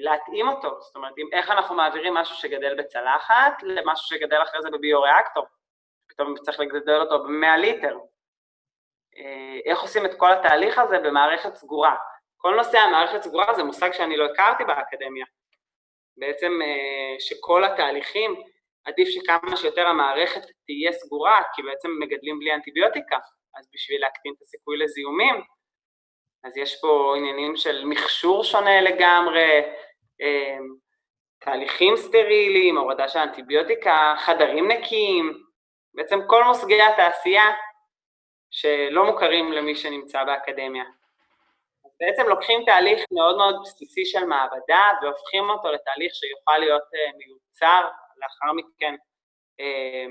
להתאים אותו, זאת אומרת, איך אנחנו מעבירים משהו שגדל בצלחת למשהו שגדל אחרי זה בביו-ריאקטור, פתאום צריך לגדל אותו ב-100 ליטר. איך עושים את כל התהליך הזה במערכת סגורה. כל נושא המערכת סגורה זה מושג שאני לא הכרתי באקדמיה. בעצם אה, שכל התהליכים, עדיף שכמה שיותר המערכת תהיה סגורה, כי בעצם מגדלים בלי אנטיביוטיקה, אז בשביל להקטין את הסיכוי לזיהומים, אז יש פה עניינים של מכשור שונה לגמרי, אה, תהליכים סטריליים, הורדה של אנטיביוטיקה, חדרים נקיים, בעצם כל מושגי התעשייה שלא מוכרים למי שנמצא באקדמיה. בעצם לוקחים תהליך מאוד מאוד בסיסי של מעבדה והופכים אותו לתהליך שיוכל להיות uh, מיוצר לאחר מכן uh,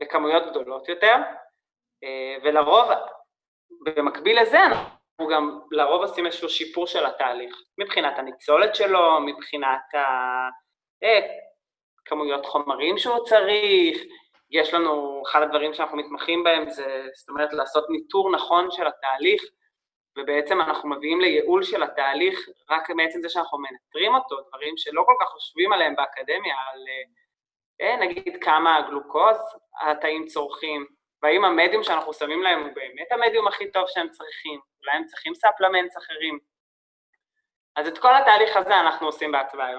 בכמויות גדולות יותר, uh, ולרוב, במקביל לזה אנחנו גם לרוב עושים איזשהו שיפור של התהליך, מבחינת הניצולת שלו, מבחינת ה... כמויות חומרים שהוא צריך, יש לנו, אחד הדברים שאנחנו מתמחים בהם זה, זאת אומרת, לעשות ניטור נכון של התהליך, ובעצם אנחנו מביאים לייעול של התהליך רק מעצם זה שאנחנו מנטרים אותו, דברים שלא כל כך חושבים עליהם באקדמיה, על אה, נגיד כמה גלוקוז התאים צורכים, והאם המדיום שאנחנו שמים להם הוא באמת המדיום הכי טוב שהם צריכים, אולי הם צריכים ספלמנטס אחרים. אז את כל התהליך הזה אנחנו עושים בהתוויה.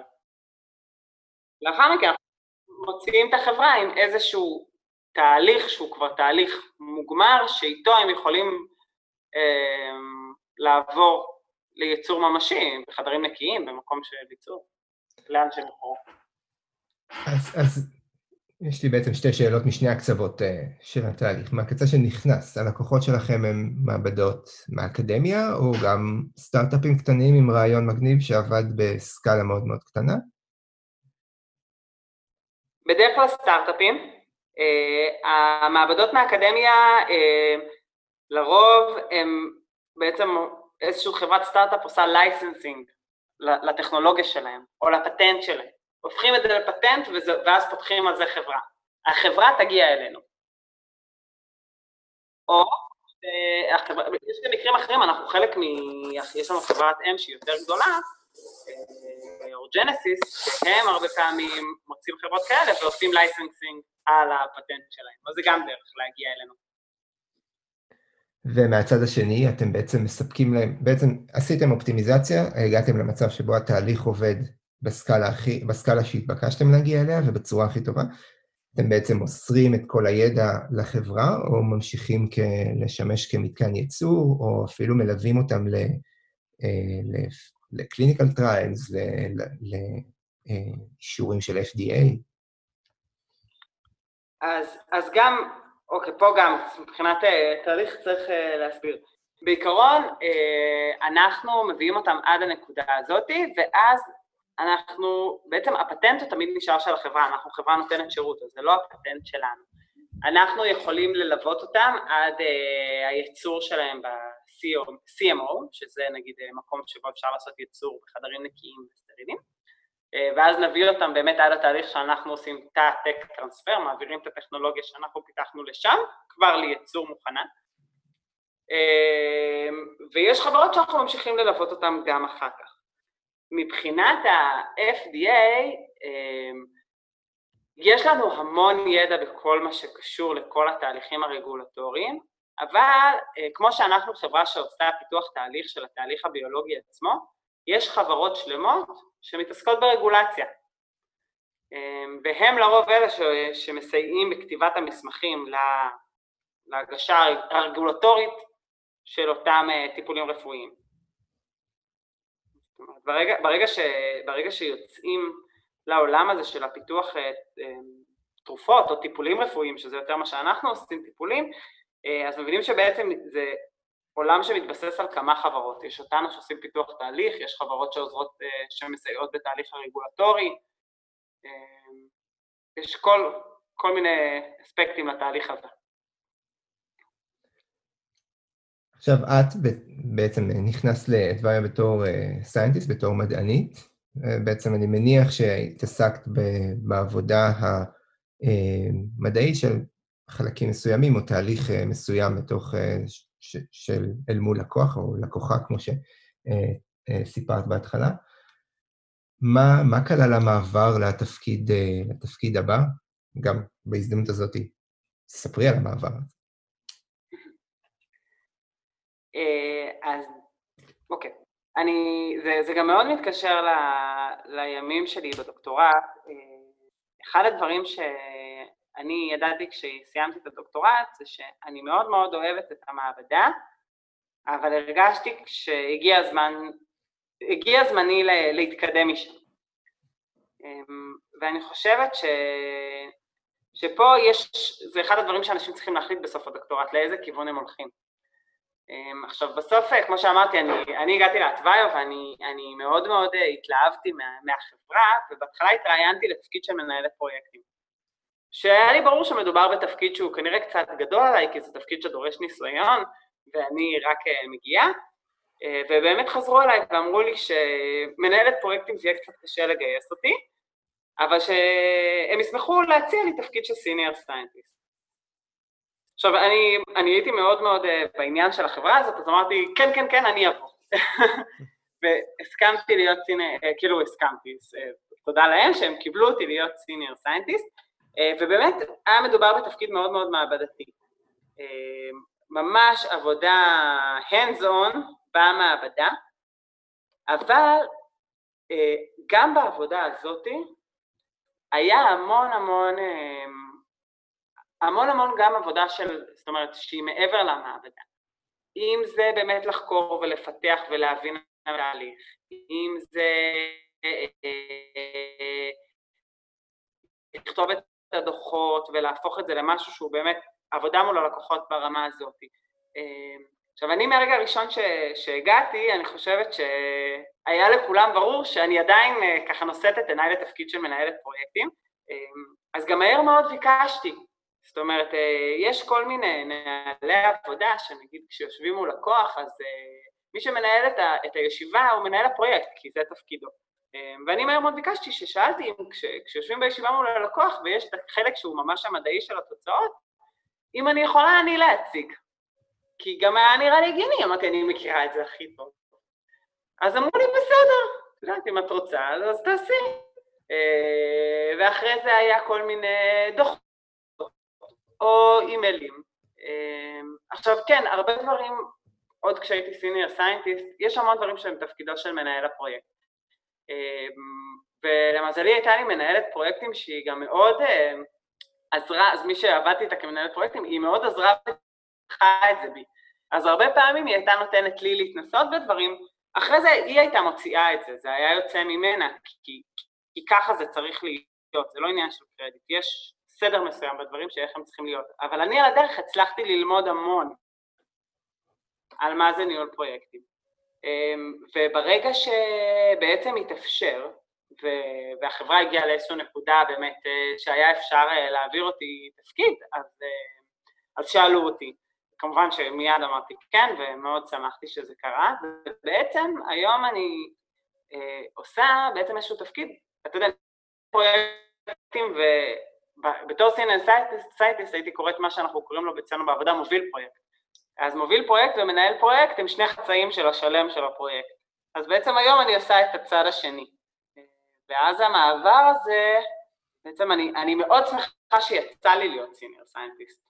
לאחר מכן אנחנו מוציאים את החברה עם איזשהו תהליך שהוא כבר תהליך מוגמר, שאיתו הם יכולים אה, לעבור לייצור ממשי, בחדרים נקיים, במקום של ייצור, לאן שהם יבחרו. אז, אז יש לי בעצם שתי שאלות משני הקצוות uh, של התהליך. מהקצה שנכנס, הלקוחות שלכם הם מעבדות מהאקדמיה, או גם סטארט-אפים קטנים עם רעיון מגניב שעבד בסקאלה מאוד מאוד קטנה? בדרך כלל סטארט-אפים. Uh, המעבדות מהאקדמיה, uh, לרוב הם בעצם איזושהי חברת סטארט-אפ עושה licensing לטכנולוגיה שלהם, או לפטנט שלהם. הופכים את זה לפטנט וזה, ואז פותחים על זה חברה. החברה תגיע אלינו. או, אה, יש גם מקרים אחרים, אנחנו חלק מ... יש לנו חברת אם שהיא יותר גדולה, אה, Orgenesis, שהם הרבה פעמים מוצאים חברות כאלה ועושים licensing על הפטנט שלהם. אז זה גם דרך להגיע אלינו. ומהצד השני, אתם בעצם מספקים להם, בעצם עשיתם אופטימיזציה, הגעתם למצב שבו התהליך עובד בסקאלה, הכי, בסקאלה שהתבקשתם להגיע אליה ובצורה הכי טובה. אתם בעצם מוסרים את כל הידע לחברה, או ממשיכים כ- לשמש כמתקן ייצור, או אפילו מלווים אותם ל clinical trials, לאישורים של FDA. אז, אז גם, אוקיי, פה גם, מבחינת אה, תהליך צריך אה, להסביר. בעיקרון, אה, אנחנו מביאים אותם עד הנקודה הזאת, ואז אנחנו, בעצם הפטנט הוא תמיד נשאר של החברה, אנחנו חברה נותנת שירות, אז זה לא הפטנט שלנו. אנחנו יכולים ללוות אותם עד uh, הייצור שלהם ב-CMO, שזה נגיד מקום שבו אפשר לעשות ייצור בחדרים נקיים וסטרילים, ואז נביא אותם באמת עד התהליך שאנחנו עושים תא-טק טרנספר, מעבירים את הטכנולוגיה שאנחנו פיתחנו לשם, כבר לייצור מוכנה. Uh, ויש חברות שאנחנו ממשיכים ללוות אותם גם אחר כך. מבחינת ה-FDA, אמ, יש לנו המון ידע בכל מה שקשור לכל התהליכים הרגולטוריים, אבל אה, כמו שאנחנו חברה שעושה פיתוח תהליך של התהליך הביולוגי עצמו, יש חברות שלמות שמתעסקות ברגולציה. אמ, והם לרוב אלה שמסייעים בכתיבת המסמכים להגשה הרגולטורית של אותם אה, טיפולים רפואיים. ברגע, ברגע, ש, ברגע שיוצאים לעולם הזה של הפיתוח אה, אה, תרופות או טיפולים רפואיים, שזה יותר מה שאנחנו עושים, טיפולים, אז מבינים שבעצם זה עולם שמתבסס על כמה חברות. יש אותנו שעושים פיתוח תהליך, יש חברות שעוזרות, שמסייעות בתהליך הרגולטורי, יש כל, כל מיני אספקטים לתהליך הזה. עכשיו, את בעצם נכנסת לאדוויה בתור סיינטיסט, אה, בתור מדענית. אה, בעצם אני מניח שהתעסקת בעבודה המדעית של חלקים מסוימים, או תהליך אה, מסוים בתוך, של אל מול לקוח, או לקוחה, כמו שסיפרת בהתחלה. מה, מה כלל המעבר לתפקיד, לתפקיד הבא? גם בהזדמנות הזאת, ספרי על המעבר. אה, אז אוקיי, אני, זה, זה גם מאוד מתקשר ל, לימים שלי בדוקטורט. אה, אחד הדברים שאני ידעתי כשסיימתי את הדוקטורט זה שאני מאוד מאוד אוהבת את המעבדה, אבל הרגשתי שהגיע הזמן, הגיע זמני להתקדם משם. אמ, ואני חושבת ש... שפה יש, זה אחד הדברים שאנשים צריכים להחליט בסוף הדוקטורט, לאיזה כיוון הם הולכים. אמ, עכשיו בסוף, אה, כמו שאמרתי, אני, אני הגעתי לאטוויו ואני מאוד מאוד אה, התלהבתי מה, מהחברה, ובהתחלה התראיינתי לתפקיד של מנהלת פרויקטים. שהיה לי ברור שמדובר בתפקיד שהוא כנראה קצת גדול עליי, כי זה תפקיד שדורש ניסיון, ואני רק אה, מגיעה, ובאמת חזרו אליי ואמרו לי שמנהלת פרויקטים זה יהיה קצת קשה לגייס אותי, אבל שהם ישמחו להציע לי תפקיד של סיניור סיינטיסט. עכשיו, אני, אני הייתי מאוד מאוד uh, בעניין של החברה הזאת, אז אמרתי, כן, כן, כן, אני אבוא. והסכמתי להיות סיניור, uh, כאילו הסכמתי, תודה להם שהם קיבלו אותי להיות סיניור סיינטיסט, ובאמת היה מדובר בתפקיד מאוד מאוד מעבדתי. Uh, ממש עבודה hands on במעבדה, אבל uh, גם בעבודה הזאתי היה המון המון uh, המון המון גם עבודה של, זאת אומרת, שהיא מעבר למעבדה. אם זה באמת לחקור ולפתח ולהבין את התהליך, אם זה אה, לכתוב את הדוחות ולהפוך את זה למשהו שהוא באמת עבודה מול הלקוחות ברמה הזאת. אה, עכשיו, אני מהרגע הראשון ש, שהגעתי, אני חושבת שהיה לכולם ברור שאני עדיין אה, ככה נושאת את עיניי לתפקיד של מנהלת פרויקטים, אז גם מהר מאוד ביקשתי זאת אומרת, אה, יש כל מיני נהלי עבודה שנגיד כשיושבים מול לקוח, אז אה, מי שמנהל את, ה, את הישיבה הוא מנהל הפרויקט, כי זה תפקידו. אה, ואני מהר מאוד ביקשתי ששאלתי אם כש, כשיושבים בישיבה מול הלקוח ויש את החלק שהוא ממש המדעי של התוצאות, אם אני יכולה אני להציג. כי גם היה נראה לי הגיוני, אמרתי, אני מכירה את זה הכי טוב. אז אמרו לי, בסדר, את יודעת, אם את רוצה, אז תעשי. ואחרי זה היה כל מיני דוחות. או אימיילים. אמ, עכשיו כן, הרבה דברים, עוד כשהייתי senior scientist, יש המון דברים שהם תפקידו של מנהל הפרויקט. ולמזלי הייתה לי מנהלת פרויקטים שהיא גם מאוד עזרה, אז מי שעבדתי איתה כמנהלת פרויקטים, היא מאוד עזרה ופתחה את זה בי. אז הרבה פעמים היא הייתה נותנת לי להתנסות בדברים, אחרי זה היא הייתה מוציאה את זה, זה היה יוצא ממנה, כי, כי ככה זה צריך להיות, זה לא עניין של קרדיט, יש סדר מסוים בדברים שאיך הם צריכים להיות, אבל אני על הדרך הצלחתי ללמוד המון על מה זה ניהול פרויקטים. אמ, וברגע שבעצם התאפשר, והחברה הגיעה לאיזושהי נקודה באמת אה, שהיה אפשר אה, להעביר אותי תפקיד, אז, אה, אז שאלו אותי. כמובן שמיד אמרתי כן, ומאוד שמחתי שזה קרה, ובעצם היום אני אה, עושה בעצם איזשהו תפקיד, אתה יודע, פרויקטים, ובתור סינל סיינטיסט הייתי קוראת מה שאנחנו קוראים לו אצלנו בעבודה מוביל פרויקט. אז מוביל פרויקט ומנהל פרויקט הם שני חצאים של השלם של הפרויקט. אז בעצם היום אני עושה את הצד השני. ואז המעבר הזה, בעצם אני, אני מאוד שמחה שיצא לי להיות senior scientist.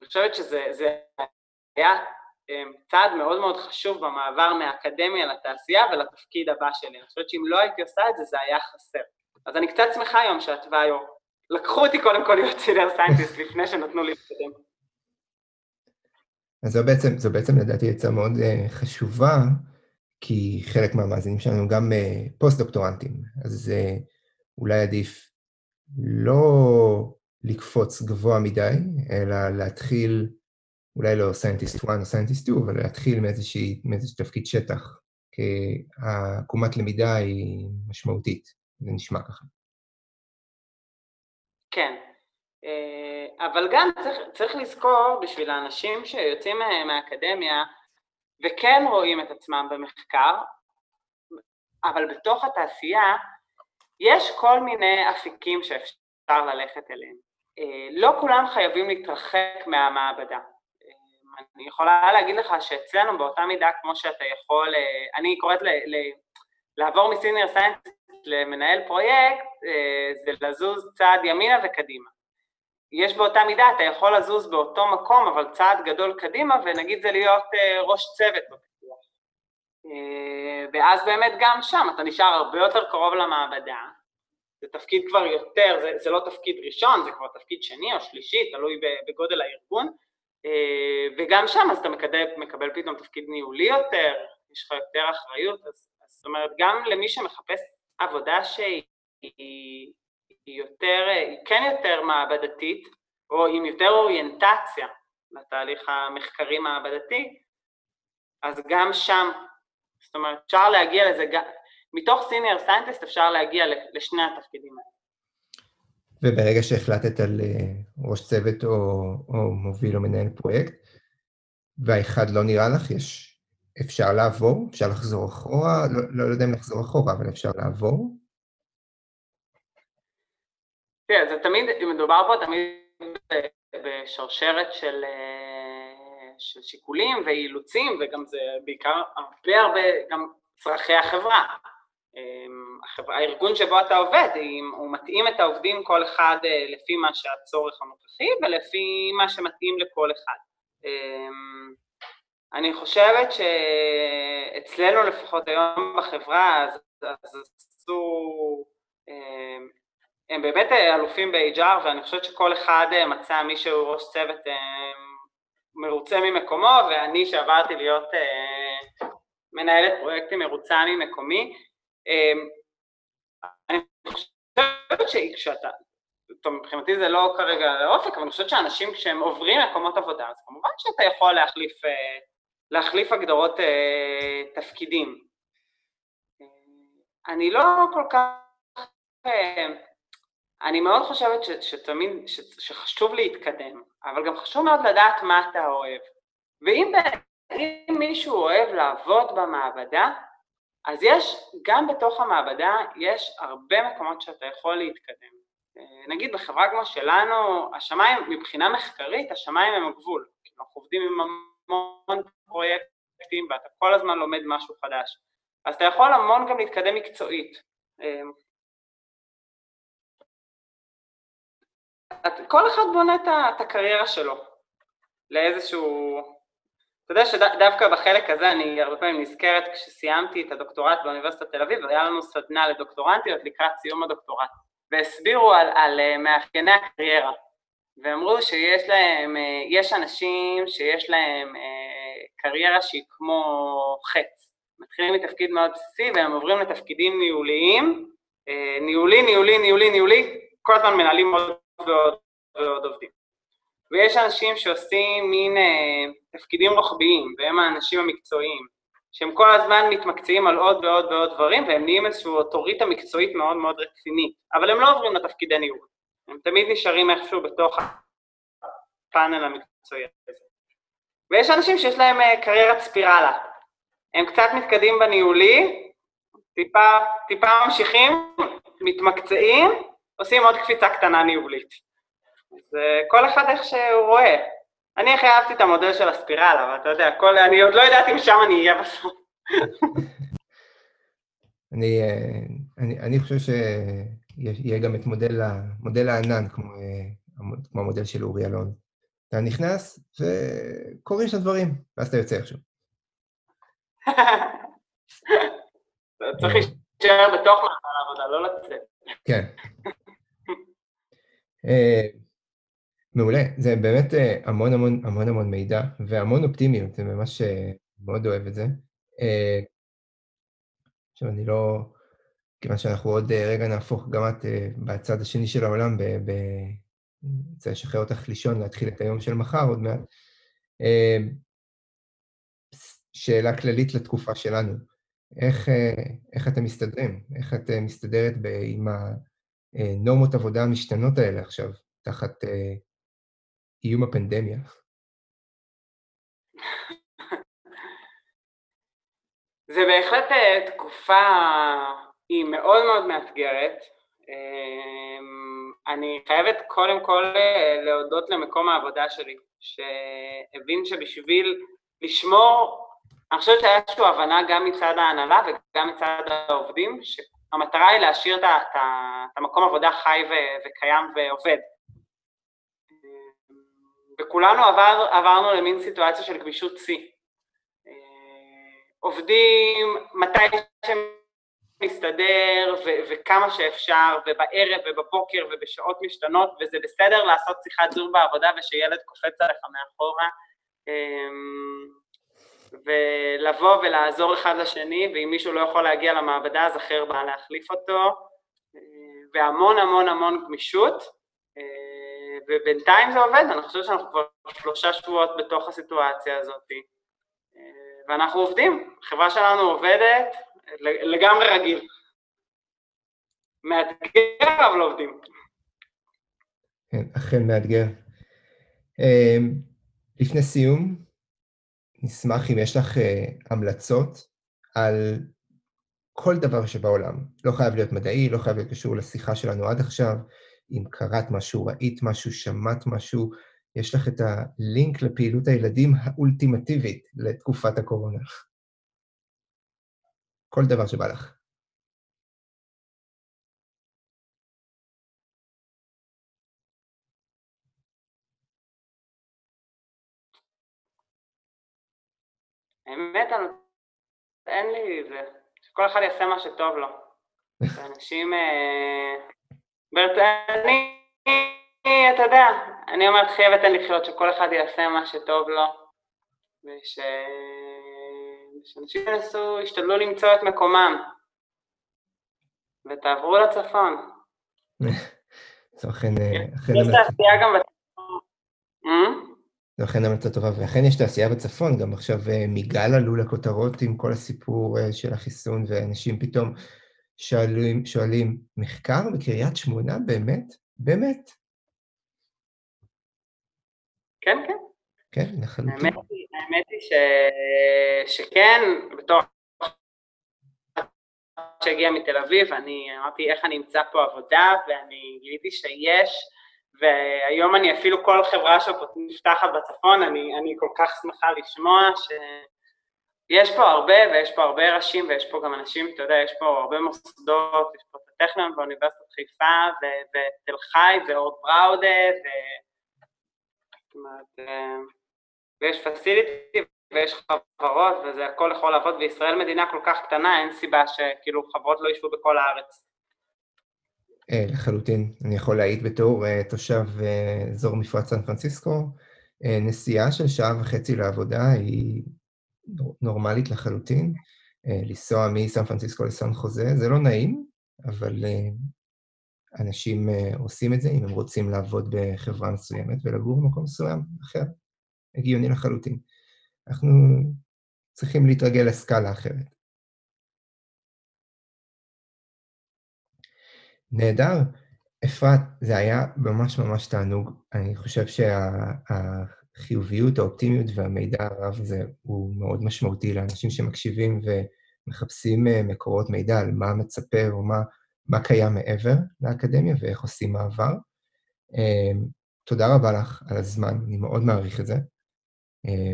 אני חושבת שזה היה אמ, צעד מאוד מאוד חשוב במעבר מהאקדמיה לתעשייה ולתפקיד הבא שלי. אני חושבת שאם לא הייתי עושה את זה, זה היה חסר. אז אני קצת שמחה היום שהתוויו לקחו אותי קודם כל להיות senior scientist לפני שנתנו לי להתקדם. אז זו בעצם, זו בעצם לדעתי עצה מאוד uh, חשובה, כי חלק מהמאזינים שלנו גם uh, פוסט-דוקטורנטים, אז uh, אולי עדיף לא לקפוץ גבוה מדי, אלא להתחיל, אולי לא scientist 1 או scientist 2, אבל להתחיל מאיזשהו תפקיד שטח, כי העקומת למידה היא משמעותית, זה נשמע ככה. כן, אה, אבל גם צריך, צריך לזכור בשביל האנשים שיוצאים מהאקדמיה וכן רואים את עצמם במחקר, אבל בתוך התעשייה יש כל מיני אפיקים שאפשר ללכת אליהם. אה, לא כולם חייבים להתרחק מהמעבדה. אה, אני יכולה להגיד לך שאצלנו באותה מידה כמו שאתה יכול, אה, אני קוראת ל, ל, לעבור מסיניור סיינס למנהל פרויקט, זה לזוז צעד ימינה וקדימה. יש באותה מידה, אתה יכול לזוז באותו מקום, אבל צעד גדול קדימה, ונגיד זה להיות ראש צוות בפיתוח. ואז באמת גם שם אתה נשאר הרבה יותר קרוב למעבדה, זה תפקיד כבר יותר, זה, זה לא תפקיד ראשון, זה כבר תפקיד שני או שלישי, תלוי בגודל הארגון, אה, וגם שם אז אתה מקבל, מקבל פתאום תפקיד ניהולי יותר, יש לך יותר אחריות, אז, אז זאת אומרת גם למי שמחפש עבודה שהיא היא, יותר, היא כן יותר מעבדתית, או עם יותר אוריינטציה לתהליך המחקרי מעבדתי, אז גם שם, זאת אומרת אפשר להגיע לזה, מתוך סיניור סיינטיסט אפשר להגיע לשני התפקידים האלה. וברגע שהחלטת על אה, ראש צוות או, או מוביל או מנהל פרויקט, והאחד לא נראה לך, יש... אפשר לעבור? אפשר לחזור אחורה? לא, לא, לא יודע אם לחזור אחורה, אבל אפשר לעבור? תראה, זה תמיד, מדובר פה תמיד בשרשרת של, אה, של שיקולים ואילוצים, וגם זה בעיקר הרבה הרבה גם צרכי החברה. אמ, הארגון שבו אתה עובד, הוא מתאים את העובדים כל אחד אה, לפי מה שהצורך הנוכחי ולפי מה שמתאים לכל אחד. אמ, אני חושבת שאצלנו לפחות היום בחברה, אז, אז עשו, אמ, הם באמת אה, אלופים ב-HR ואני חושבת שכל אחד אה, מצא מישהו ראש צוות מרוצה ממקומו ואני שעברתי להיות מנהלת פרויקטים מרוצה ממקומי, אני חושבת שכשאתה, טוב מבחינתי זה לא כרגע לאופק, אבל אני חושבת שאנשים כשהם עוברים מקומות עבודה, אז כמובן שאתה יכול להחליף, אה, להחליף הגדרות אה, תפקידים. אני לא כל כך, אה, אני מאוד חושבת ש, שתמיד, ש, שחשוב להתקדם, אבל גם חשוב מאוד לדעת מה אתה אוהב. ואם מישהו אוהב לעבוד במעבדה, אז יש, גם בתוך המעבדה יש הרבה מקומות שאתה יכול להתקדם. אה, נגיד בחברה כמו שלנו, השמיים, מבחינה מחקרית, השמיים הם הגבול. אנחנו עובדים עם המון פרויקטים ואתה כל הזמן לומד משהו חדש. אז אתה יכול המון גם להתקדם מקצועית. כל אחד בונה את הקריירה שלו. לאיזשהו... אתה יודע שדווקא בחלק הזה אני הרבה פעמים נזכרת כשסיימתי את הדוקטורט באוניברסיטת תל אביב, היה לנו סדנה לדוקטורנטיות לקראת סיום הדוקטורט, והסבירו על, על אה, מאפייני הקריירה, ואמרו שיש להם, אה, יש אנשים שיש להם קריירה שהיא כמו חץ, מתחילים מתפקיד מאוד בסיסי והם עוברים לתפקידים ניהוליים, ניהולי, ניהולי, ניהולי, ניהולי, כל הזמן מנהלים עוד ועוד ועוד עובדים. ויש אנשים שעושים מין אה, תפקידים רוחביים, והם האנשים המקצועיים, שהם כל הזמן מתמקצעים על עוד ועוד ועוד דברים, והם נהיים איזושהי אוטוריטה מקצועית מאוד מאוד רצינית, אבל הם לא עוברים לתפקידי ניהול, הם תמיד נשארים איכשהו בתוך הפאנל המקצועי הזה. ויש אנשים שיש להם אה, קריירת ספירלה, הם קצת מתקדמים בניהולי, טיפה, טיפה ממשיכים, מתמקצעים, עושים עוד קפיצה קטנה ניהולית. זה כל אחד איך שהוא רואה. אני הכי אהבתי את המודל של הספירלה, אבל אתה יודע, כל, אני עוד לא יודעת אם שם אני אהיה בסוף. אני, אה, אני, אני חושב שיהיה גם את מודל, מודל הענן, כמו, אה, כמו המודל של אורי אלון. אתה נכנס וקורים שם דברים, ואז אתה יוצא איכשהו. צריך. להישאר בתוך מעבר העבודה, לא לצאת. כן. מעולה, זה באמת אה, המון המון המון המון מידע והמון אופטימיות, אני ממש אה, מאוד אוהב את זה. אה, עכשיו, אני לא... כיוון שאנחנו עוד רגע נהפוך גם את בצד השני של העולם, ב... רוצה לשחרר אותך לישון, להתחיל את היום של מחר עוד מעט. שאלה כללית לתקופה שלנו, איך, איך אתם מסתדרים? איך את מסתדרת עם הנורמות עבודה המשתנות האלה עכשיו, תחת איום הפנדמיה? זה בהחלט אה, תקופה, היא מאוד מאוד מאתגרת. אמ, אני חייבת קודם כל אה, להודות למקום העבודה שלי, שהבין שבשביל לשמור, אני חושבת שהיה איזושהי הבנה גם מצד ההנהלה וגם מצד העובדים, שהמטרה היא להשאיר את המקום עבודה חי וקיים ועובד. וכולנו עבר, עברנו למין סיטואציה של גמישות שיא. עובדים מתי שמסתדר ו- וכמה שאפשר, ובערב ובבוקר ובשעות משתנות, וזה בסדר לעשות שיחת זום בעבודה ושילד קופץ עליך מאחורה, אמ, ולבוא ולעזור אחד לשני, ואם מישהו לא יכול להגיע למעבדה אז אחר בא להחליף אותו, והמון המון המון גמישות. ובינתיים זה עובד, אני חושבת שאנחנו כבר שלושה שבועות בתוך הסיטואציה הזאת, ואנחנו עובדים, החברה שלנו עובדת לגמרי רגיל. מאתגר, אבל עובדים. כן, אכן מאתגר. אה, לפני סיום, נשמח אם יש לך אה, המלצות על כל דבר שבעולם. לא חייב להיות מדעי, לא חייב להיות קשור לשיחה שלנו עד עכשיו, אם קראת משהו, ראית משהו, שמעת משהו, יש לך את הלינק לפעילות הילדים האולטימטיבית לתקופת הקורונה. כל דבר שבא לך. האמת, אין לי זה, שכל אחד יעשה מה שטוב לו. אנשים אה, אני, אתה יודע, אני אומרת חייבת אין לחיות שכל אחד יעשה מה שטוב לו, ושאנשים ינסו, ישתדלו למצוא את מקומם, ותעברו לצפון. זו אכן... יש תעשייה גם בצפון. זו אכן המלצה טובה, ואכן יש תעשייה בצפון, גם עכשיו אה, מגל עלו לכותרות עם כל הסיפור אה, של החיסון, ואנשים פתאום שואלים, שואלים, מחקר בקריית שמונה? באמת? באמת? כן, כן. כן, לחלוטין. האמת היא, האמת היא ש... שכן, בתור שהגיע מתל אביב, אני אמרתי איך אני אמצא פה עבודה, ואני גיליתי שיש, והיום אני אפילו כל חברה שנפתחת בצפון, אני, אני כל כך שמחה לשמוע ש... יש פה הרבה, ויש פה הרבה ראשים, ויש פה גם אנשים, אתה יודע, יש פה הרבה מוסדות, יש פה את הטכניון באוניברסיטת חיפה, ותל חי, ואורד בראודה, ו... אה, ויש פסיליטי ויש חברות וזה הכל יכול לעבוד, וישראל מדינה כל כך קטנה, אין סיבה שכאילו חברות לא ישבו בכל הארץ. אה, לחלוטין. אני יכול להעיד בתור אה, תושב אה, אזור מפרץ סן פרנסיסקו, נסיעה של שעה וחצי לעבודה היא נורמלית לחלוטין. לנסוע מסן פרנסיסקו לסן חוזה, זה לא נעים, אבל אנשים עושים את זה אם הם רוצים לעבוד בחברה מסוימת ולגור במקום מסוים אחר. הגיוני לחלוטין. אנחנו צריכים להתרגל לסקאלה אחרת. נהדר. אפרת, זה היה ממש ממש תענוג. אני חושב שהחיוביות, שה, האופטימיות והמידע הרב הזה הוא מאוד משמעותי לאנשים שמקשיבים ומחפשים אה, מקורות מידע על מה מצפה או מה, מה קיים מעבר לאקדמיה ואיך עושים מעבר. אה, תודה רבה לך על הזמן, אני מאוד מעריך את זה. אה,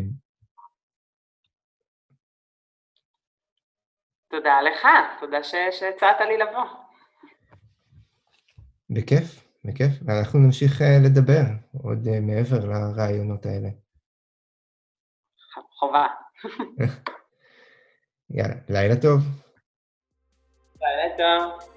תודה לך, תודה שהצעת לי לבוא. בכיף, בכיף. ואנחנו נמשיך אה, לדבר עוד אה, מעבר לרעיונות האלה. חובה. יאללה, לילה טוב. לילה טוב.